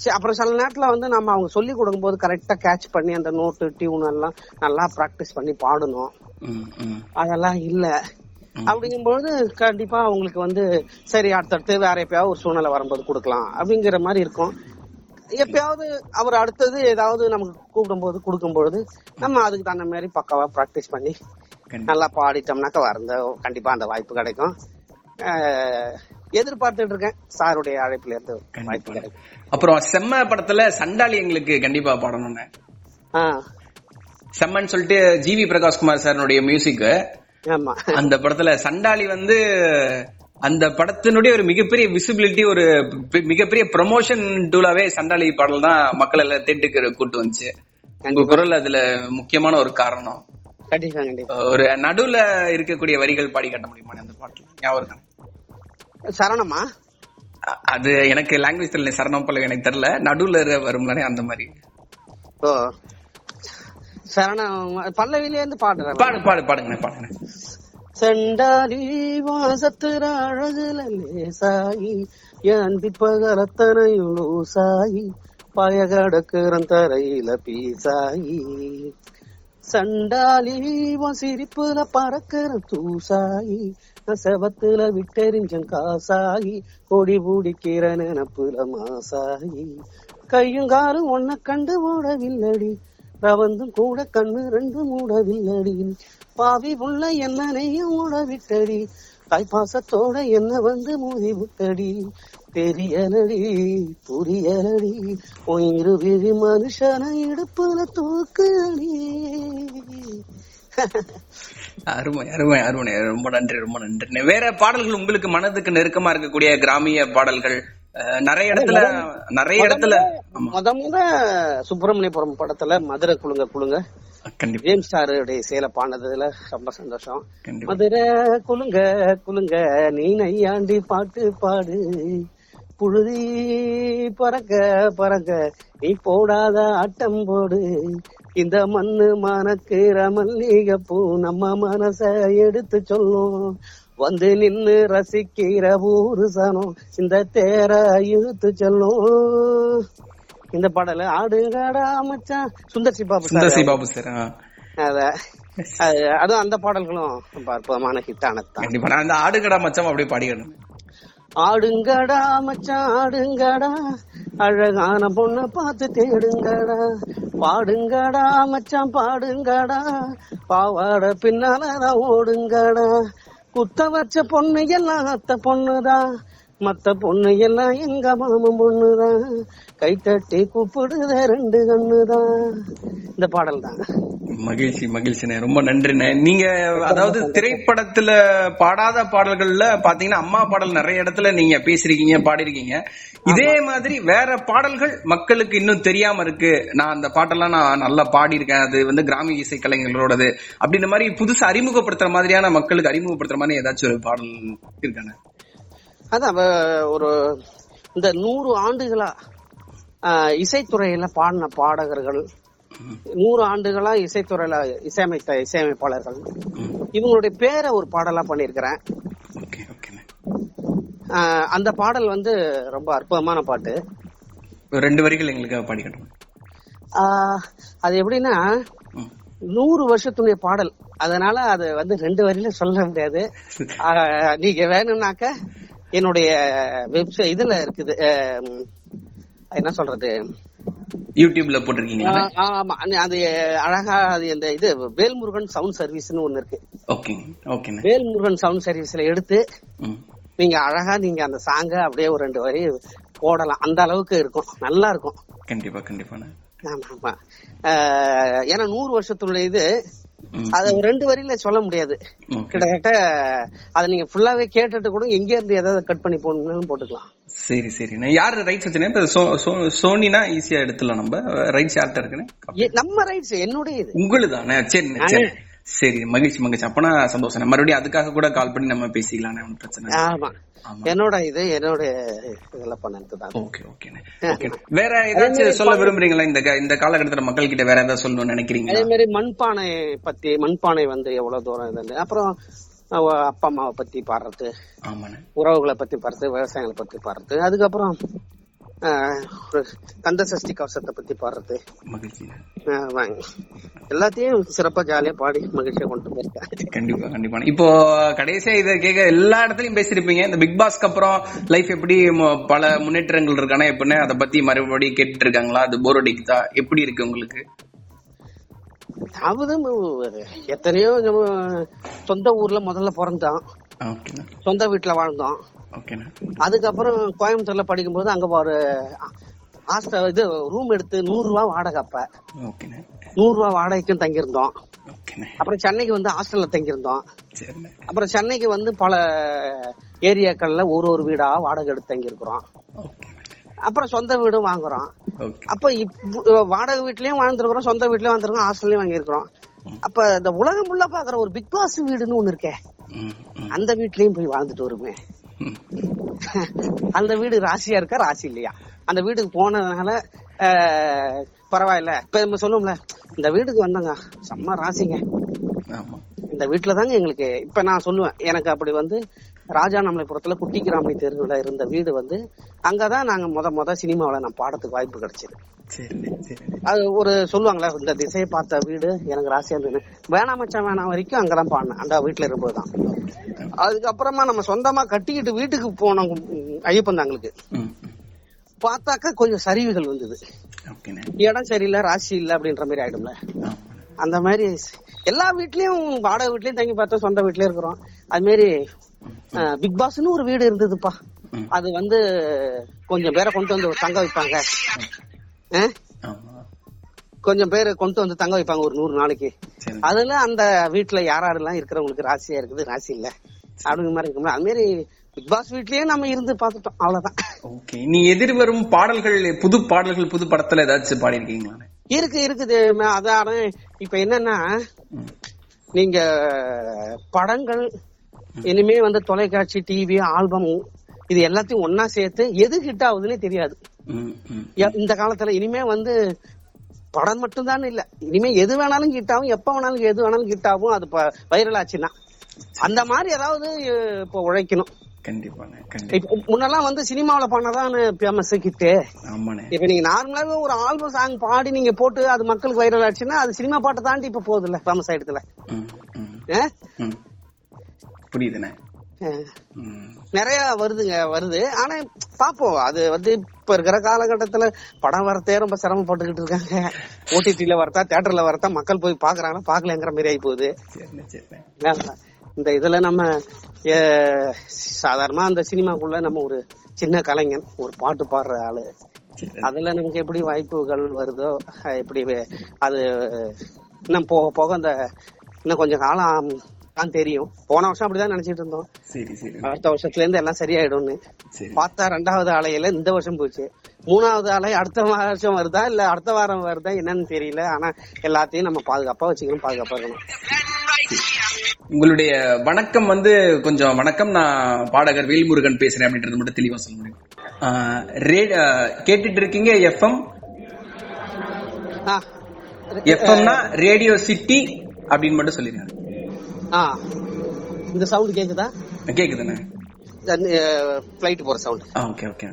சரி, அப்புறம் சில நேரத்துல வந்து நம்ம அவங்க சொல்லி கொடுக்கும்போது கரெக்டா கேட்ச் பண்ணி அந்த நோட்டு டியூன் எல்லாம் நல்லா பிராக்டிஸ் பண்ணி பாடணும். அதெல்லாம் இல்ல. அப்படிங்கும்போது கண்டிப்பா அவங்களுக்கு வந்து சரி அடுத்தடுத்து வேற எப்பயாவது ஒரு சூழ்நிலை வரும்போது கொடுக்கலாம் அப்படிங்கிற மாதிரி இருக்கும். எப்பயாவது அவர் அடுத்தது ஏதாவது நமக்கு கூப்பிடும்போது கொடுக்கும்பொழுது நம்ம அதுக்கு தகுந்த மாதிரி பக்காவா பிராக்டிஸ் பண்ணி நல்லா பாடிட்டோம்னாக்கா வரந்த கண்டிப்பா அந்த வாய்ப்பு கிடைக்கும். எதிர்பார்த்துட்டு இருக்கேன் சாருடைய அழைப்புல இருந்து வாய்ப்பு கண்டிப்பா கிடைக்கும். அப்புறம் செம்ம படத்துல சண்டாளி எங்களுக்கு கண்டிப்பா பாடணும்னு. செம்மன்னு சொல்லிட்டு ஜிவி பிரகாஷ்குமார் சாருடைய மியூசிக் அந்த படத்துல சண்டாளி வந்து அந்த படத்தினுடைய ஒரு மிகப்பெரிய விசிபிலிட்டி ஒரு மிகப்பெரிய ப்ரொமோஷன் டூலாவே சண்டாளி பாடல் தான் மக்கள் எல்லாம் தேட்டுக்கு கூட்டு வந்துச்சு. உங்க குரல் அதுல முக்கியமான ஒரு காரணம். ஒரு நடுவுல இருக்கக்கூடிய வரிகள் பாடி காட்ட முடியுமா அந்த பாட்டுல ஞாபகம்? சரணமா? அது எனக்கு லாங்குவேஜ் தெரியல சரணம் பல்லவி எனக்கு தெரியல. நடுவுல வரும்லானே அந்த மாதிரி. ஓ. சரணம் பல்லவில இருந்து பாடுறேன் பாடு பாடு பாடுங்க பாடுங்க செண்டாடி வாசத்துற அழகுல லேசாயி என் பிற்பகலத்தனையும் லூசாயி பய கடக்குறன் தரையில பீசாயி. சண்டாலி சிரிப்புல பறக்கிற தூசாயி நான் செவத்துல காசாகி கொடி பிடிக்கிற நினப்புல மாசாகி கையும் காலும் ஒன்ன கண்டு ஓடவில்லடி ரவந்தும் கூட கண்ணு ரெண்டு மூடவில்லடி. பாவி உள்ள என்னனையும் ஓடவிட்டடி கைப்பாசத்தோட என்ன வந்து மூதி விட்டடி தெரியலடி புரியலடி உயிரு விழி மனுஷன இடுப்புல தூக்குடி அருமை அருமை அருமை. ரொம்ப நன்றி ரொம்ப நன்றி. வேற பாடல்கள் உங்களுக்கு மனதுக்கு நெருக்கமா இருக்கக்கூடிய கிராமிய பாடல்கள் நிறைய இடத்துல நிறைய இடத்துல முத முத சுப்பிரமணியபுரம் படத்துல மதுரை குழுங்க குழுங்க. கண்டிப்பா. ஜேம்ஸ் சாருடைய சேலை பாடினதுல ரொம்ப சந்தோஷம். மதுரை குலுங்க குலுங்க நீ நையாண்டி பாட்டு பாடு. புழுதி பறக்க பறக்க நீ போடாத ஆட்டம் போடு. இந்த மண்ணு மணக்கிற மல்லிகை பூ நம்ம மனச எடுத்து சொல்லும். வந்து நின்னு ரசிக்கிற ஊரு சனம் இந்த தேர இழுத்து செல்லும். இந்த பாடல ஆடுகாடா மச்சான். சுந்தர்சி பாபு சுந்தர்சி பாபு சார். அத அது அதுவும் அந்த பாடல்களும் ரொம்ப அற்புதமான ஹிட் ஆனதுதான் கண்டிப்பா. நான் அந்த ஆடுகடா மச்சம் அப்படியே பாடிக்கணும் ஆடுங்கடா மச்சான் ஆடுங்கடா. அழகான பொண்ணை பார்த்து தேடுங்கடா. பாடுங்கடா மச்சான் பாடுங்கடா. பாவாட பின்னால ஓடுங்கடா. குத்த வச்ச பொண்ணு எல்லாம் அத்த பொண்ணுதான். மத்த பொண்ணு எல்லாம் எங்க மாமன் பொண்ணுதான் கை தட்டி கூப்பிடுத ரெண்டு கண்ணுதான் இந்த பாடல் தான் மகிழ்ச்சி மகிழ்ச்சிண்ணே ரொம்ப நன்றிண்ணே நீங்க அதாவது திரைப்படத்துல பாடாத பாடல்கள்ல பாத்தீங்கன்னா அம்மா பாடல் நிறைய இடத்துல நீங்க பேசிருக்கீங்க பாடிருக்கீங்க இதே மாதிரி வேற பாடல்கள் மக்களுக்கு இன்னும் தெரியாம இருக்கு. நான் அந்த பாட்டெல்லாம் நான் நல்லா பாடியிருக்கேன். அது வந்து கிராமிய இசை கலைஞர்களோடது அப்படின்ற மாதிரி புதுசா அறிமுகப்படுத்துற மாதிரியான மக்களுக்கு அறிமுகப்படுத்துற மாதிரி ஏதாச்சும் ஒரு பாடல் இருக்கானே? அதான் ஒரு இந்த நூறு ஆண்டுகளா இசைத்துறையில பாடின பாடகர்கள் நூறு ஆண்டுகளா இசைத்துறையில இசையமைத்த இசையமைப்பாளர்கள். இவங்களுடைய பேரை ஒரு பாடலா ஆஹ் அந்த பாடல் வந்து ரொம்ப அற்புதமான பாட்டு. ரெண்டு வரிகள் எங்களுக்காக பாடிக்கட்டும். ஆஹ் அது எப்படின்னா. நூறு வருஷத்துடைய பாடல். அதனால அது வந்து ரெண்டு வரியில சொல்ல முடியாது. நீங்க வேணும்னாக்க என்னுடைய வெப்சைட் இதுல இருக்குது என்ன சொல்றது? யூடியூப்ல போட்டிருக்கீங்க ஆமா. அது- அழகா அது இந்த இது வேல்முருகன் சவுண்ட் சர்வீஸ்னு ஒண்ணு இருக்கு. ஓகேங்க ஓகேண்ணே. வேல்முருகன் சவுண்ட் சர்வீஸ்ல எடுத்து நீங்க அழகா நீங்க அந்த சாங்க அப்படியே ஒரு ரெண்டு வரி போடலாம். அந்த அளவுக்கு இருக்கும். நல்லா இருக்கும். கண்டிப்பா கண்டிப்பாண்ணே. ஆமா ஆமா. ஏன்னா நூறு வருஷத்துடைய இது. அத ரெண்டு வரியில சொல்ல முடியாது. கிட்டத்தட்ட அத நீங்க ஃபுல்லாவே கேட்டுட்டு கூட எங்க இருந்து ஏதாவது கட் பண்ணி போடணும்னு போட்டுக்கலாம். சரி சரிண்ணே யாரு ரைட்ஸ் வச்சுனே இப்ப சோ- சோ- சோனினா ஈஸியா எடுத்துலாம் நம்ம. ரைட்ஸ் யார்கிட்ட இருக்குண்ணே ஏ- நம்ம ரைட்ஸ் என்னுடைய இது உங்களுதானே? சரி சரி மகிழ்ச்சி மகிழ்ச்சி. அப்பனா சந்தோஷம். மறுபடியும் அதுக்காக கூட கால் பண்ணி நம்ம பேசிக்கலாம்ண்ணே ஒன்றும் பிரச்சனை. ஆமா. என்னோட இது என்னோட இதெல்லாம் பண்ணது தான். ஓகே ஓகே வேற ஏதாச்சும் சொல்ல விரும்புறீங்களா? இந்த இந்த காலகட்டத்துல மக்கள் கிட்ட வேற ஏதாவது சொல்லணும்னு நினைக்கிறீங்களா? அதே மாதிரி மண்பானை பத்தி மண்பானை வந்து எவ்வளவு தூரம் இது அப்புறம் அப்பா அம்மாவை பத்தி பாடுறது உறவுகளை பத்தி பாடுறது விவசாயங்களை பத்தி பாடுறது அதுக்கப்புறம் கந்த சஷ்டி கவசத்தை பத்தி பாடுறது. எல்லாத்தையும் சிறப்பா ஜாலியா பாடி மகிழ்ச்சியா கொண்டு போயிருக்கேன். கண்டிப்பா கண்டிப்பா. இப்போ கடைசியா இத கேட்க எல்லா இடத்துலயும் பேசிருப்பீங்க இந்த பிக் பாஸ்க்கு அப்புறம் லைஃப் எப்படி பல முன்னேற்றங்கள் இருக்கானா எப்படின்னு அதை பத்தி மறுபடியும் கேட்டுட்டு இருக்காங்களா அது போர் அடிக்குதா? எப்படி இருக்கு உங்களுக்கு? அதாவது எத்தனையோ சொந்த ஊர்ல முதல்ல பிறந்தோம் சொந்த வீட்டுல வாழ்ந்தோம் அதுக்கப்புறம் கோயம்புத்தூர்ல படிக்கும்போது அங்க ஒரு ஹாஸ்டல் இது ரூம் எடுத்து நூறு ரூபா வாடகை அப்ப. நூறு ரூபா வாடகைக்கும் தங்கியிருந்தோம். அப்புறம் சென்னைக்கு வந்து ஹாஸ்டல்ல தங்கியிருந்தோம். அப்புறம் சென்னைக்கு வந்து பல ஏரியாக்கள்ல ஒரு ஒரு வீடா வாடகை எடுத்து தங்கியிருக்கிறோம். அப்புறம் சொந்த வீடும் வாங்குறோம். அப்ப வாடகை வீட்லயும் வாழ்ந்துருக்கிறோம் சொந்த வீட்லயும் வாழ்ந்துருக்கோம் ஹாஸ்டல்லயும் வாங்கியிருக்கிறோம். அப்ப இந்த உலகம் ஃபுல்லா பாக்குற ஒரு பிக் பாஸ் வீடுன்னு ஒண்ணு இருக்கே. அந்த வீட்லயும் போய் வாழ்ந்துட்டு வருமே. அந்த வீடு ராசியா இருக்கா ராசி இல்லையா? அந்த வீட்டுக்கு போனதுனால ஆஹ், பரவாயில்ல. இப்ப நம்ம சொல்லுவோம்ல இந்த வீட்டுக்கு வந்தங்க செம்ம ராசிங்க. இந்த வீட்டுல தாங்க எங்களுக்கு இப்ப நான் சொல்லுவேன் எனக்கு அப்படி வந்து ராஜாநாமலைபுரத்துல குட்டிக்கிராமணி தெருவுல இருந்த வீடு வந்து அங்கதான் நாங்க முத முத சினிமாவுல நான் பாடத்துக்கு வாய்ப்பு கிடைச்சது. அது ஒரு சொல்லுவாங்களே இந்த திசையை பார்த்த வீடு எனக்கு ராசியா இருந்தது வேணாம் மச்சான் வேணாம் வரைக்கும் அங்கதான் பாடினேன். அந்த வீட்டுல இருக்கும்போதுதான் அதுக்கப்புறமா நம்ம சொந்தமா கட்டிக்கிட்டு வீட்டுக்கு போனோம் ஐயப்பன் தாங்களுக்கு. பார்த்தாக்கா கொஞ்சம் சரிவுகள் வந்தது. இடம் சரியில்லை ராசி இல்ல அப்படின்ற மாதிரி ஆயிடும்ல. அந்த மாதிரி எல்லா வீட்லயும் வாடகை வீட்லயும் தங்கி பார்த்தோம் சொந்த வீட்லயும் இருக்கிறோம். அது மாதிரி பிக் பாஸ்னு ஒரு வீடு இருந்ததுப்பா. அது வந்து கொஞ்சம் பேரை கொண்டு வந்து தங்க வைப்பாங்க. கொஞ்சம் பேரை கொண்டு வந்து தங்க வைப்பாங்க ஒரு நூறு நாளைக்கு. அதுல அந்த வீட்டுல யார் யாரெல்லாம் இருக்கிறவங்களுக்கு ராசியா இருக்குது? ராசி இல்ல. அப்படிங்கிற மாதிரி இருக்கும்ல. அது மாதிரி பிக் பாஸ் வீட்லயே நம்ம இருந்து பார்த்துட்டோம். அவ்வளவுதான். ஓகே. நீ எதிர்வரும் பாடல்கள் புது பாடல்கள் புது படத்துல ஏதாச்சும் பாடியிருக்கீங்களா? இருக்கு இருக்குது. அதான் இப்ப என்னன்னா. நீங்க படங்கள் இனிமே வந்து தொலைக்காட்சி டிவி ஆல்பம் இது எல்லாத்தையும் ஒன்னா சேர்த்து எது ஹிட் ஆகுதுன்னே தெரியாது. இந்த காலத்துல இனிமே வந்து படம் மட்டும்தான் இல்ல. இனிமே எது வேணாலும் ஹிட் ஆகும் எப்ப வேணாலும் எது வேணாலும் ஹிட் ஆகும் அது வைரல் ஆச்சுன்னா. அந்த மாதிரி ஏதாவது இப்போ உழைக்கணும். முன்னெல்லாம் வந்து சினிமாவில பண்ணதான் ஃபேமஸ் ஆமாண்ணே. இப்ப நீங்க நார்மலாவே ஒரு ஆல்பம் சாங் பாடி நீங்க போட்டு அது மக்களுக்கு வைரல் ஆச்சுன்னா அது சினிமா பாட்டை தாண்டி இப்ப போகுது இல்ல ஃபேமஸ் ஆயிடுதுல. புரியுதுண்ணே. நிறைய வருதுங்க வருது. ஆனா பாப்போம். அது வந்து இப்ப இருக்கிற காலகட்டத்துல படம் வரத்தே ரொம்ப சிரமப்பட்டுக்கிட்டு இருக்காங்க. ஓடிடில வரத்தா தியேட்டர்ல வரத்தா மக்கள் போய் பாக்குறாங்கன்னா பாக்கலங்கிற மாதிரி ஆகி போகுது. இந்த இதுல நம்ம சாதாரணமா அந்த சினிமாக்குள்ள நம்ம ஒரு சின்ன கலைஞன் ஒரு பாட்டு பாடுற ஆளு. அதுல நமக்கு எப்படி வாய்ப்புகள் வருதோ எப்படி அது இன்னும் போக போக அந்த இன்னும் கொஞ்சம் காலம் தான் தெரியும். போன வருஷம் அப்படிதான் நினைச்சிட்டு இருந்தோம். சரி சரி. அடுத்த வருஷத்துல இருந்து எல்லாம் சரியாயிடும்னு. சரி. பார்த்தா ரெண்டாவது அலையில இந்த வருஷம் போச்சு. மூணாவது அலை அடுத்த வருஷம் வருதா இல்ல அடுத்த வாரம் வருதா என்னன்னு தெரியல. ஆனா எல்லாத்தையும் நம்ம பாதுகாப்பா வச்சுக்கணும் பாதுகாப்பா இருக்கணும். உங்களுடைய வணக்கம் வந்து கொஞ்சம் வணக்கம். நான் பாடகர் வேல்முருகன் பேசுறேன் அப்படின்றது மட்டும் தெளிவா சொல்ல முடியும். கேட்டுட்டு இருக்கீங்க எஃப்எம். எஃப்எம்னா ரேடியோ சிட்டி அப்படின்னு மட்டும் சொல்லிருக்காங்க ஆ. இந்த சவுண்ட் கேக்குதா? கேக்குதுண்ணே. பிளைட் போற சவுண்ட் ஓகே ஓகே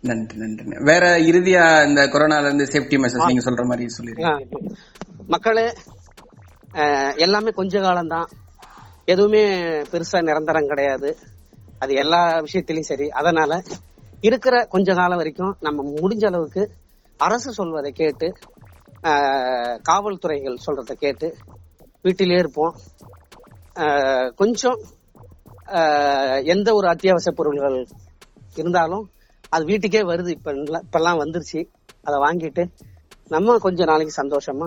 நன்றி நன்றி. வேற இறுதியா இந்த கொரோனால இருந்து சேஃப்டி மெஷர்ஸ் நீங்க சொல்ற மாதிரி சொல்லிருக்கீங்க மக்களே எல்லாமே கொஞ்ச காலம்தான். எதுவுமே பெருசா நிரந்தரம் கிடையாது. அது எல்லா விஷயத்திலயும் சரி. அதனால இருக்கிற கொஞ்ச காலம் வரைக்கும் நம்ம முடிஞ்ச அளவுக்கு அரசு சொல்வதை கேட்டு காவல்துறைகள் சொல்றதை கேட்டு வீட்டிலே இருப்போம். கொஞ்சம் எந்த ஒரு அத்தியாவசிய பொருள்கள் இருந்தாலும் அது வீட்டுக்கே வருது. இப்ப இப்பெல்லாம் வந்துருச்சு. அதை வாங்கிட்டு நம்ம கொஞ்ச நாளைக்கு சந்தோஷமா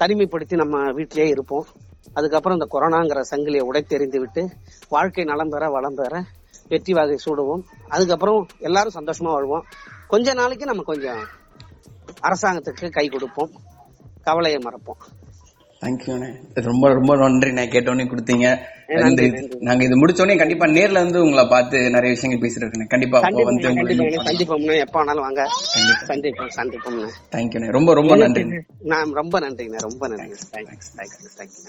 தனிமைப்படுத்தி நம்ம வீட்டிலேயே இருப்போம். அதுக்கப்புறம் இந்த கொரோனாங்கிற சங்கிலியை உடைத்தெறிந்து விட்டு வாழ்க்கை நலம் பெற வளம் பெற வெற்றி வாகை சூடுவோம். அதுக்கப்புறம் எல்லாரும் சந்தோஷமா வாழ்வோம். கொஞ்ச நாளைக்கு நம்ம கொஞ்சம் அரசாங்கத்துக்கு கை கொடுப்போம். கவலையை மறப்போம். தேங்க்யூண்ணே ரொம்ப ரொம்ப நன்றி நான் கேட்டோன்னே கொடுத்தீங்க. இந்த நாங்க இது முடிச்சோடனே கண்டிப்பா நேர்ல வந்து உங்களை பார்த்து நிறைய விஷயங்கள் பேசிருக்கேன் கண்டிப்பா வந்து சந்திப்போம்னு எப்ப வேணாலும் வாங்க. சந்திப்போம் சந்திப்போம்னு தேங்க்யூண்ணே ரொம்ப ரொம்ப நன்றி நான் ரொம்ப நன்றிங்க ரொம்ப நன்றி தேங்க்ஸ் தேங்க்ஸ் தேங்க்ஸ்